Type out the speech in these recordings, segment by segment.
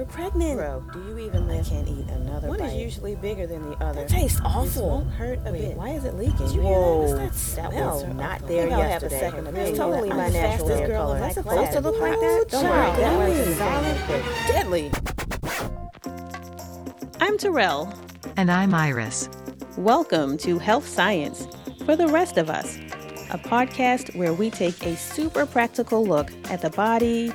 We're pregnant. Bro, do you even live? I can't eat another One bite. is usually bigger than the other. That tastes This awful. won't hurt a Wait, bit. why is it leaking? Did you Whoa, hear that? What's That smell? was not I there think I'll have a yesterday. second That's opinion. totally I'm my the natural fastest hair girl color. in my supposed to look like that? Don't Don't worry, worry, that that was was solid. deadly. I'm Terrell. And I'm Iris. Welcome to Health Science for the Rest of Us, a podcast where we take a super practical look at the body,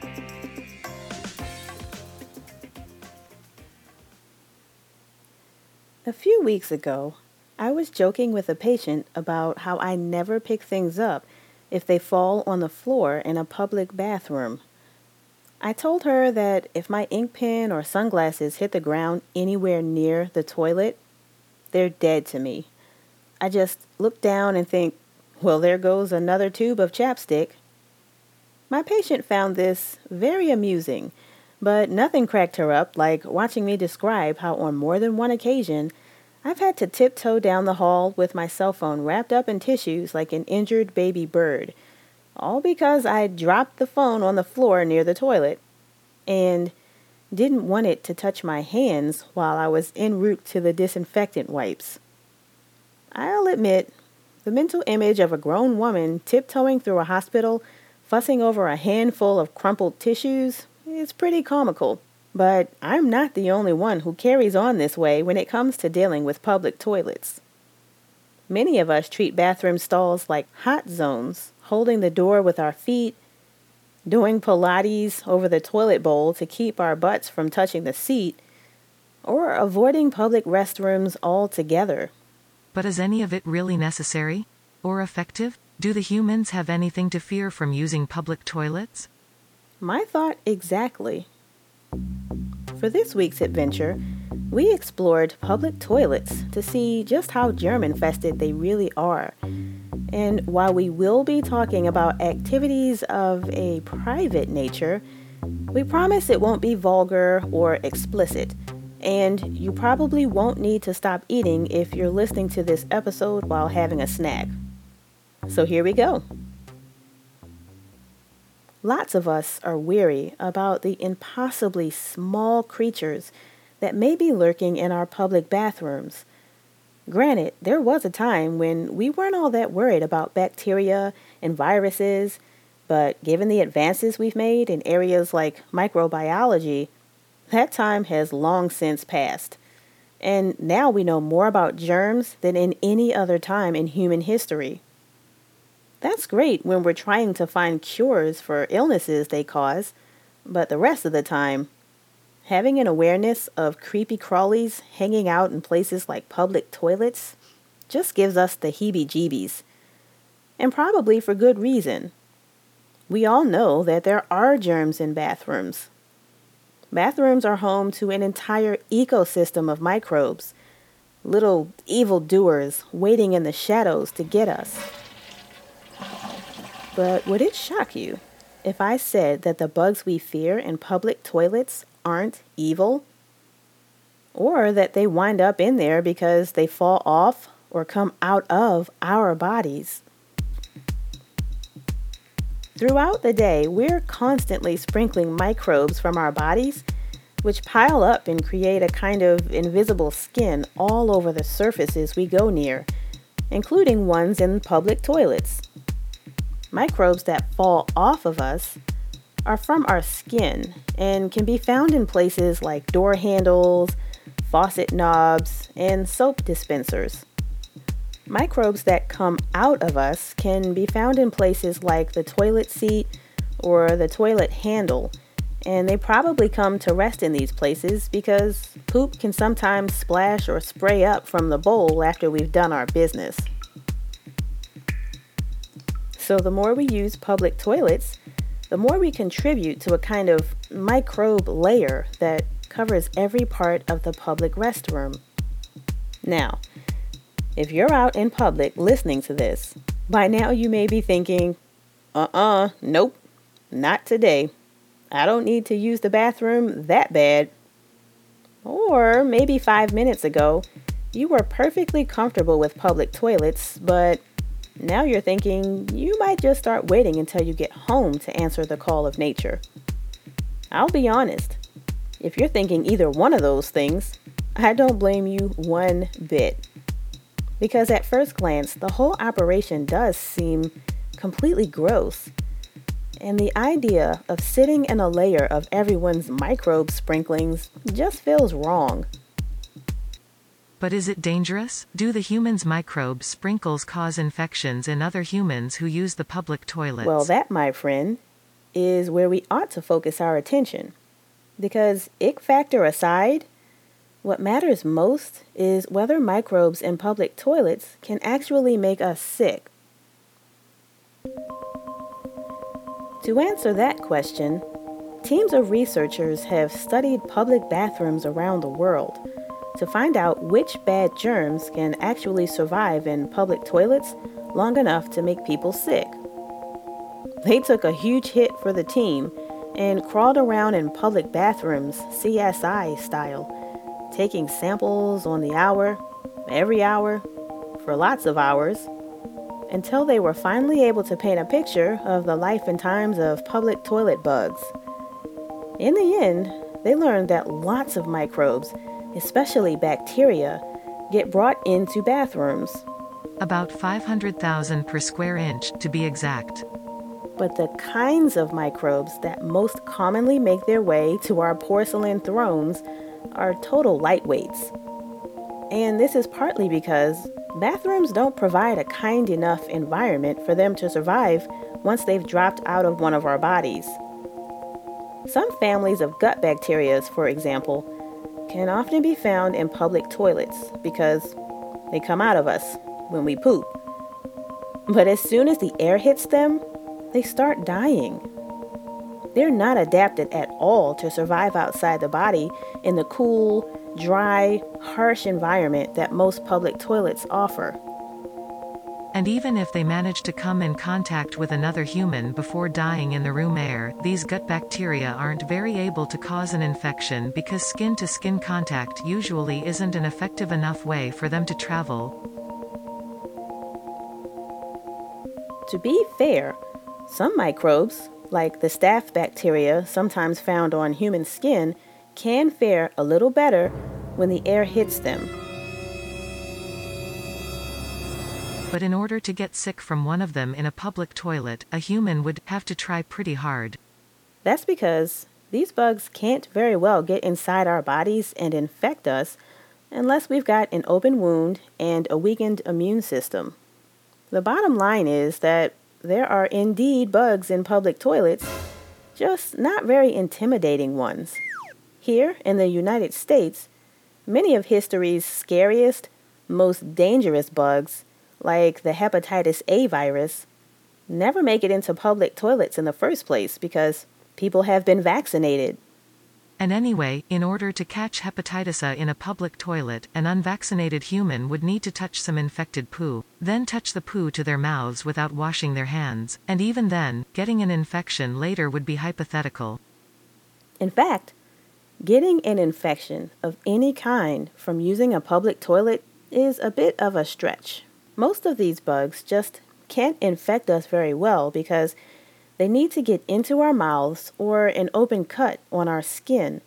A few weeks ago, I was joking with a patient about how I never pick things up if they fall on the floor in a public bathroom. I told her that if my ink pen or sunglasses hit the ground anywhere near the toilet, they're dead to me. I just look down and think, well, there goes another tube of chapstick. My patient found this very amusing, but nothing cracked her up like watching me describe how on more than one occasion I've had to tiptoe down the hall with my cell phone wrapped up in tissues like an injured baby bird, all because I dropped the phone on the floor near the toilet and didn't want it to touch my hands while I was en route to the disinfectant wipes. I'll admit, the mental image of a grown woman tiptoeing through a hospital, fussing over a handful of crumpled tissues, is pretty comical. But I'm not the only one who carries on this way when it comes to dealing with public toilets. Many of us treat bathroom stalls like hot zones, holding the door with our feet, doing Pilates over the toilet bowl to keep our butts from touching the seat, or avoiding public restrooms altogether. But is any of it really necessary? Or effective? Do the humans have anything to fear from using public toilets? My thought exactly. For this week's adventure, we explored public toilets to see just how germ infested they really are. And while we will be talking about activities of a private nature, we promise it won't be vulgar or explicit. And you probably won't need to stop eating if you're listening to this episode while having a snack. So here we go. Lots of us are weary about the impossibly small creatures that may be lurking in our public bathrooms. Granted, there was a time when we weren't all that worried about bacteria and viruses, but given the advances we've made in areas like microbiology, that time has long since passed. And now we know more about germs than in any other time in human history. That's great when we're trying to find cures for illnesses they cause, but the rest of the time, having an awareness of creepy crawlies hanging out in places like public toilets just gives us the heebie jeebies. And probably for good reason. We all know that there are germs in bathrooms. Bathrooms are home to an entire ecosystem of microbes, little evil doers waiting in the shadows to get us. But would it shock you if I said that the bugs we fear in public toilets aren't evil? Or that they wind up in there because they fall off or come out of our bodies? Throughout the day, we're constantly sprinkling microbes from our bodies, which pile up and create a kind of invisible skin all over the surfaces we go near, including ones in public toilets. Microbes that fall off of us are from our skin and can be found in places like door handles, faucet knobs, and soap dispensers. Microbes that come out of us can be found in places like the toilet seat or the toilet handle, and they probably come to rest in these places because poop can sometimes splash or spray up from the bowl after we've done our business. So, the more we use public toilets, the more we contribute to a kind of microbe layer that covers every part of the public restroom. Now, if you're out in public listening to this, by now you may be thinking, uh uh nope, not today. I don't need to use the bathroom that bad. Or maybe five minutes ago, you were perfectly comfortable with public toilets, but now you're thinking you might just start waiting until you get home to answer the call of nature. I'll be honest, if you're thinking either one of those things, I don't blame you one bit. Because at first glance, the whole operation does seem completely gross. And the idea of sitting in a layer of everyone's microbe sprinklings just feels wrong. But is it dangerous? Do the human's microbe sprinkles cause infections in other humans who use the public toilets? Well, that, my friend, is where we ought to focus our attention. Because, ick factor aside, what matters most is whether microbes in public toilets can actually make us sick. To answer that question, teams of researchers have studied public bathrooms around the world to find out which bad germs can actually survive in public toilets long enough to make people sick. They took a huge hit for the team and crawled around in public bathrooms, CSI style, taking samples on the hour, every hour, for lots of hours, until they were finally able to paint a picture of the life and times of public toilet bugs. In the end, they learned that lots of microbes especially bacteria, get brought into bathrooms. About 500,000 per square inch, to be exact. But the kinds of microbes that most commonly make their way to our porcelain thrones are total lightweights. And this is partly because bathrooms don't provide a kind enough environment for them to survive once they've dropped out of one of our bodies. Some families of gut bacteria, for example, can often be found in public toilets because they come out of us when we poop. But as soon as the air hits them, they start dying. They're not adapted at all to survive outside the body in the cool, dry, harsh environment that most public toilets offer. And even if they manage to come in contact with another human before dying in the room air, these gut bacteria aren't very able to cause an infection because skin-to-skin -skin contact usually isn't an effective enough way for them to travel. To be fair, some microbes, like the staph bacteria sometimes found on human skin, can fare a little better when the air hits them. But in order to get sick from one of them in a public toilet, a human would have to try pretty hard. That's because these bugs can't very well get inside our bodies and infect us unless we've got an open wound and a weakened immune system. The bottom line is that there are indeed bugs in public toilets, just not very intimidating ones. Here in the United States, many of history's scariest, most dangerous bugs like the hepatitis A virus, never make it into public toilets in the first place because people have been vaccinated. And anyway, in order to catch hepatitis A in a public toilet, an unvaccinated human would need to touch some infected poo, then touch the poo to their mouths without washing their hands, and even then, getting an infection later would be hypothetical. In fact, getting an infection of any kind from using a public toilet is a bit of a stretch. Most of these bugs just can't infect us very well because they need to get into our mouths or an open cut on our skin,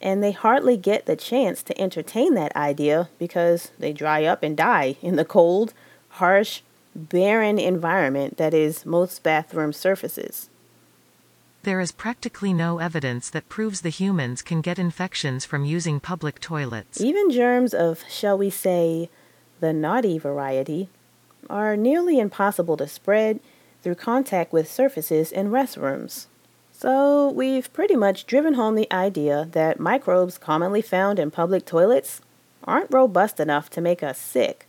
and they hardly get the chance to entertain that idea because they dry up and die in the cold, harsh, barren environment that is most bathroom surfaces. There is practically no evidence that proves the humans can get infections from using public toilets. Even germs of, shall we say, the naughty variety, are nearly impossible to spread through contact with surfaces in restrooms. So, we've pretty much driven home the idea that microbes commonly found in public toilets aren't robust enough to make us sick.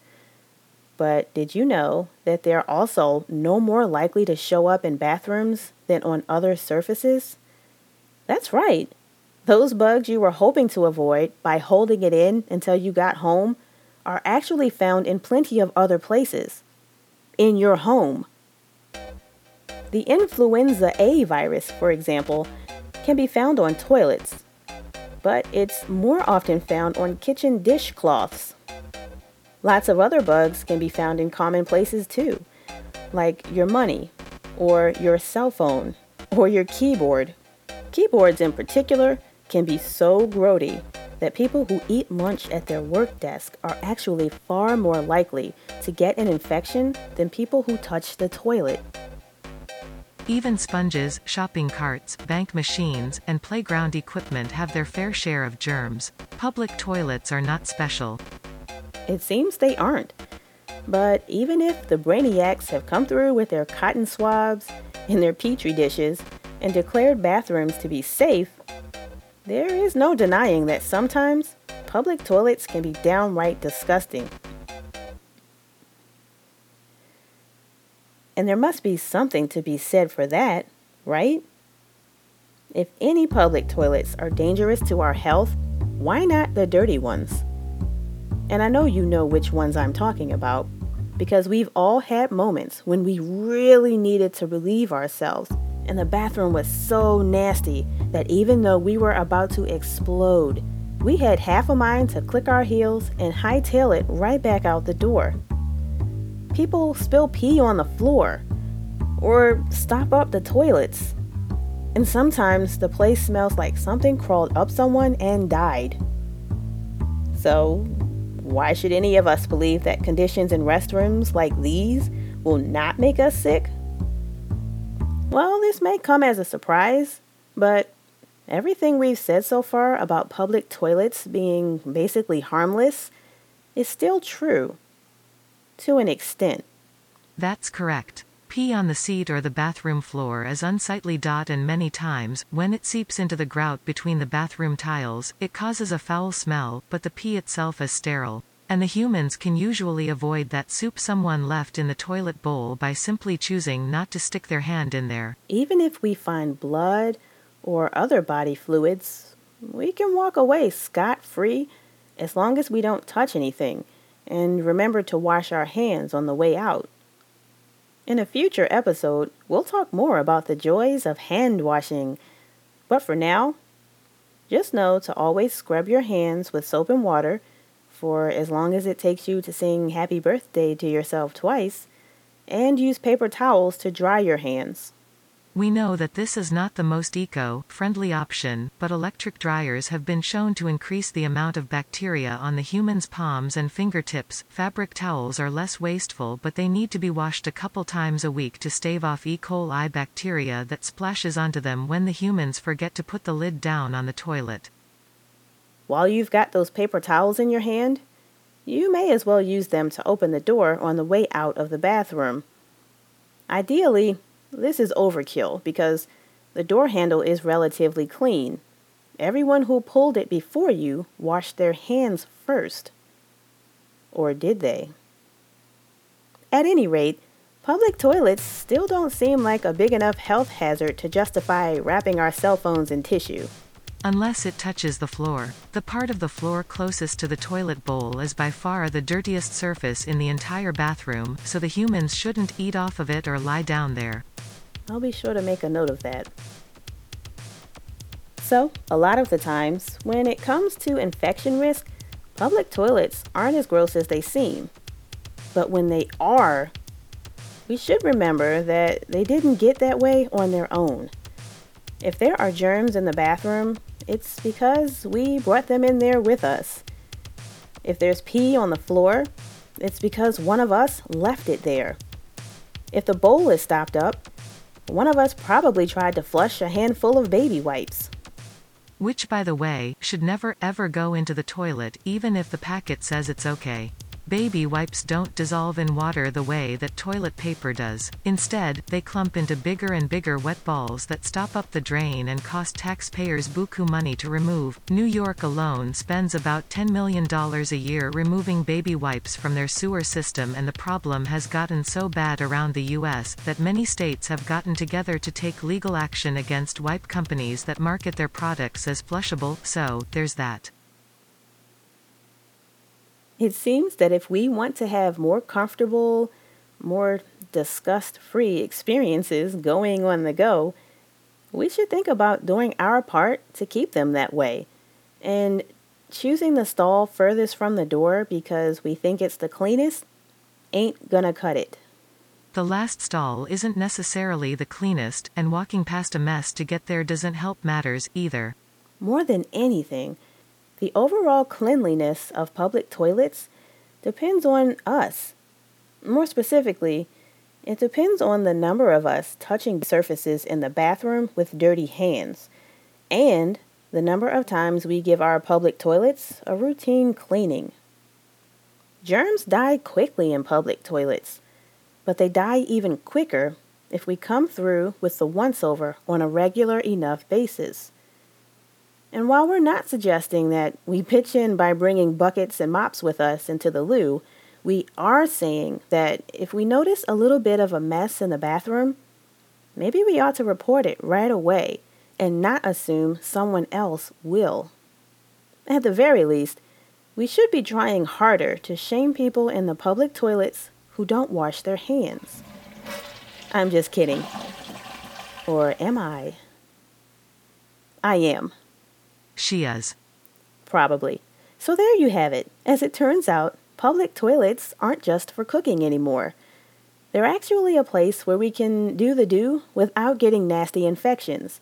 But did you know that they're also no more likely to show up in bathrooms than on other surfaces? That's right. Those bugs you were hoping to avoid by holding it in until you got home are actually found in plenty of other places. In your home. The influenza A virus, for example, can be found on toilets, but it's more often found on kitchen dishcloths. Lots of other bugs can be found in common places too, like your money, or your cell phone, or your keyboard. Keyboards in particular can be so grody that people who eat lunch at their work desk are actually far more likely to get an infection than people who touch the toilet. Even sponges, shopping carts, bank machines, and playground equipment have their fair share of germs. Public toilets are not special. It seems they aren't. But even if the brainiacs have come through with their cotton swabs and their petri dishes and declared bathrooms to be safe, there is no denying that sometimes public toilets can be downright disgusting. And there must be something to be said for that, right? If any public toilets are dangerous to our health, why not the dirty ones? And I know you know which ones I'm talking about, because we've all had moments when we really needed to relieve ourselves and the bathroom was so nasty that even though we were about to explode, we had half a mind to click our heels and hightail it right back out the door. People spill pee on the floor or stop up the toilets. And sometimes the place smells like something crawled up someone and died. So, why should any of us believe that conditions in restrooms like these will not make us sick? Well, this may come as a surprise, but everything we've said so far about public toilets being basically harmless is still true. To an extent. That's correct. Pee on the seat or the bathroom floor is unsightly. Dot and many times, when it seeps into the grout between the bathroom tiles, it causes a foul smell, but the pee itself is sterile. And the humans can usually avoid that soup someone left in the toilet bowl by simply choosing not to stick their hand in there. Even if we find blood or other body fluids, we can walk away scot free as long as we don't touch anything and remember to wash our hands on the way out. In a future episode, we'll talk more about the joys of hand washing. But for now, just know to always scrub your hands with soap and water for as long as it takes you to sing happy birthday to yourself twice, and use paper towels to dry your hands. We know that this is not the most eco-friendly option, but electric dryers have been shown to increase the amount of bacteria on the human's palms and fingertips. Fabric towels are less wasteful but they need to be washed a couple times a week to stave off E. coli bacteria that splashes onto them when the humans forget to put the lid down on the toilet. While you've got those paper towels in your hand, you may as well use them to open the door on the way out of the bathroom. Ideally, this is overkill because the door handle is relatively clean. Everyone who pulled it before you washed their hands first. Or did they? At any rate, public toilets still don't seem like a big enough health hazard to justify wrapping our cell phones in tissue. Unless it touches the floor. The part of the floor closest to the toilet bowl is by far the dirtiest surface in the entire bathroom, so the humans shouldn't eat off of it or lie down there. I'll be sure to make a note of that. So, a lot of the times, when it comes to infection risk, public toilets aren't as gross as they seem. But when they are, we should remember that they didn't get that way on their own. If there are germs in the bathroom, it's because we brought them in there with us. If there's pee on the floor, it's because one of us left it there. If the bowl is stopped up, one of us probably tried to flush a handful of baby wipes. Which, by the way, should never ever go into the toilet even if the packet says it's okay. Baby wipes don't dissolve in water the way that toilet paper does. Instead, they clump into bigger and bigger wet balls that stop up the drain and cost taxpayers buku money to remove. New York alone spends about $10 million a year removing baby wipes from their sewer system and the problem has gotten so bad around the U.S. that many states have gotten together to take legal action against wipe companies that market their products as flushable, so, there's that. It seems that if we want to have more comfortable, more disgust free experiences going on the go, we should think about doing our part to keep them that way. And choosing the stall furthest from the door because we think it's the cleanest ain't gonna cut it. The last stall isn't necessarily the cleanest, and walking past a mess to get there doesn't help matters either. More than anything, the overall cleanliness of public toilets depends on us. More specifically, it depends on the number of us touching surfaces in the bathroom with dirty hands and the number of times we give our public toilets a routine cleaning. Germs die quickly in public toilets, but they die even quicker if we come through with the once over on a regular enough basis. And while we're not suggesting that we pitch in by bringing buckets and mops with us into the loo, we are saying that if we notice a little bit of a mess in the bathroom, maybe we ought to report it right away and not assume someone else will. At the very least, we should be trying harder to shame people in the public toilets who don't wash their hands. I'm just kidding. Or am I? I am. She is. Probably. So there you have it. As it turns out, public toilets aren't just for cooking anymore. They're actually a place where we can do the do without getting nasty infections.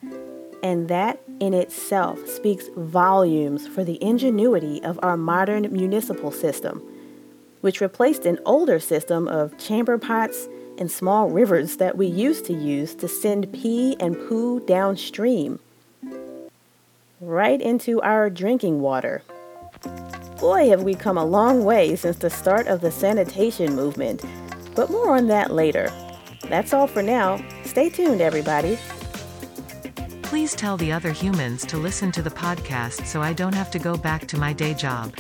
And that in itself speaks volumes for the ingenuity of our modern municipal system, which replaced an older system of chamber pots and small rivers that we used to use to send pee and poo downstream right into our drinking water. Boy, have we come a long way since the start of the sanitation movement, but more on that later. That's all for now. Stay tuned, everybody. Please tell the other humans to listen to the podcast so I don't have to go back to my day job.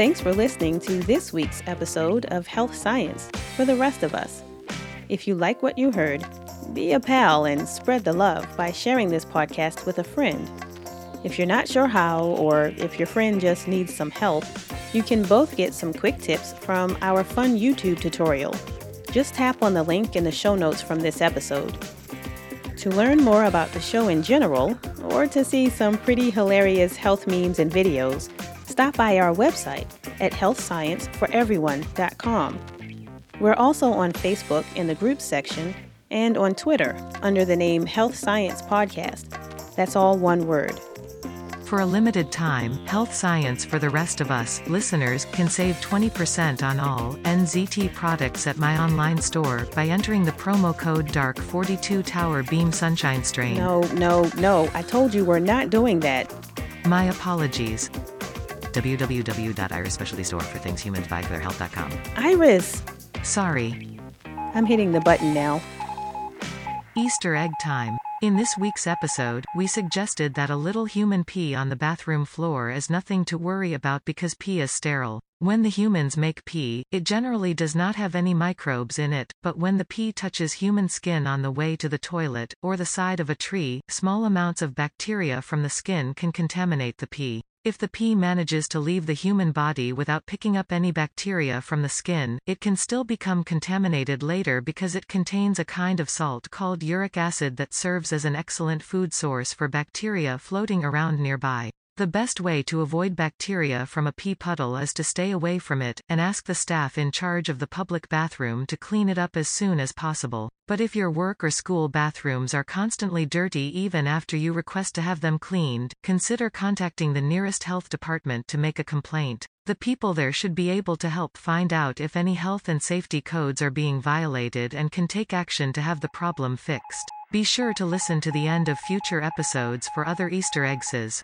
Thanks for listening to this week's episode of Health Science for the rest of us. If you like what you heard, be a pal and spread the love by sharing this podcast with a friend. If you're not sure how, or if your friend just needs some help, you can both get some quick tips from our fun YouTube tutorial. Just tap on the link in the show notes from this episode. To learn more about the show in general, or to see some pretty hilarious health memes and videos, stop by our website at healthscienceforeveryone.com. We're also on Facebook in the group section and on Twitter under the name Health Science Podcast. That's all one word. For a limited time, Health Science for the rest of us listeners can save 20% on all NZT products at my online store by entering the promo code DARK42 Tower Beam Sunshine Strain. No, no, no. I told you we're not doing that. My apologies. www.iris specialty store for things humans buy for their health.com. Iris, Sorry. I'm hitting the button now. Easter egg time. In this week's episode, we suggested that a little human pee on the bathroom floor is nothing to worry about because pee is sterile. When the humans make pee, it generally does not have any microbes in it, but when the pee touches human skin on the way to the toilet, or the side of a tree, small amounts of bacteria from the skin can contaminate the pee. If the pee manages to leave the human body without picking up any bacteria from the skin, it can still become contaminated later because it contains a kind of salt called uric acid that serves as an excellent food source for bacteria floating around nearby. The best way to avoid bacteria from a pee puddle is to stay away from it, and ask the staff in charge of the public bathroom to clean it up as soon as possible. But if your work or school bathrooms are constantly dirty even after you request to have them cleaned, consider contacting the nearest health department to make a complaint. The people there should be able to help find out if any health and safety codes are being violated and can take action to have the problem fixed. Be sure to listen to the end of future episodes for other Easter eggs.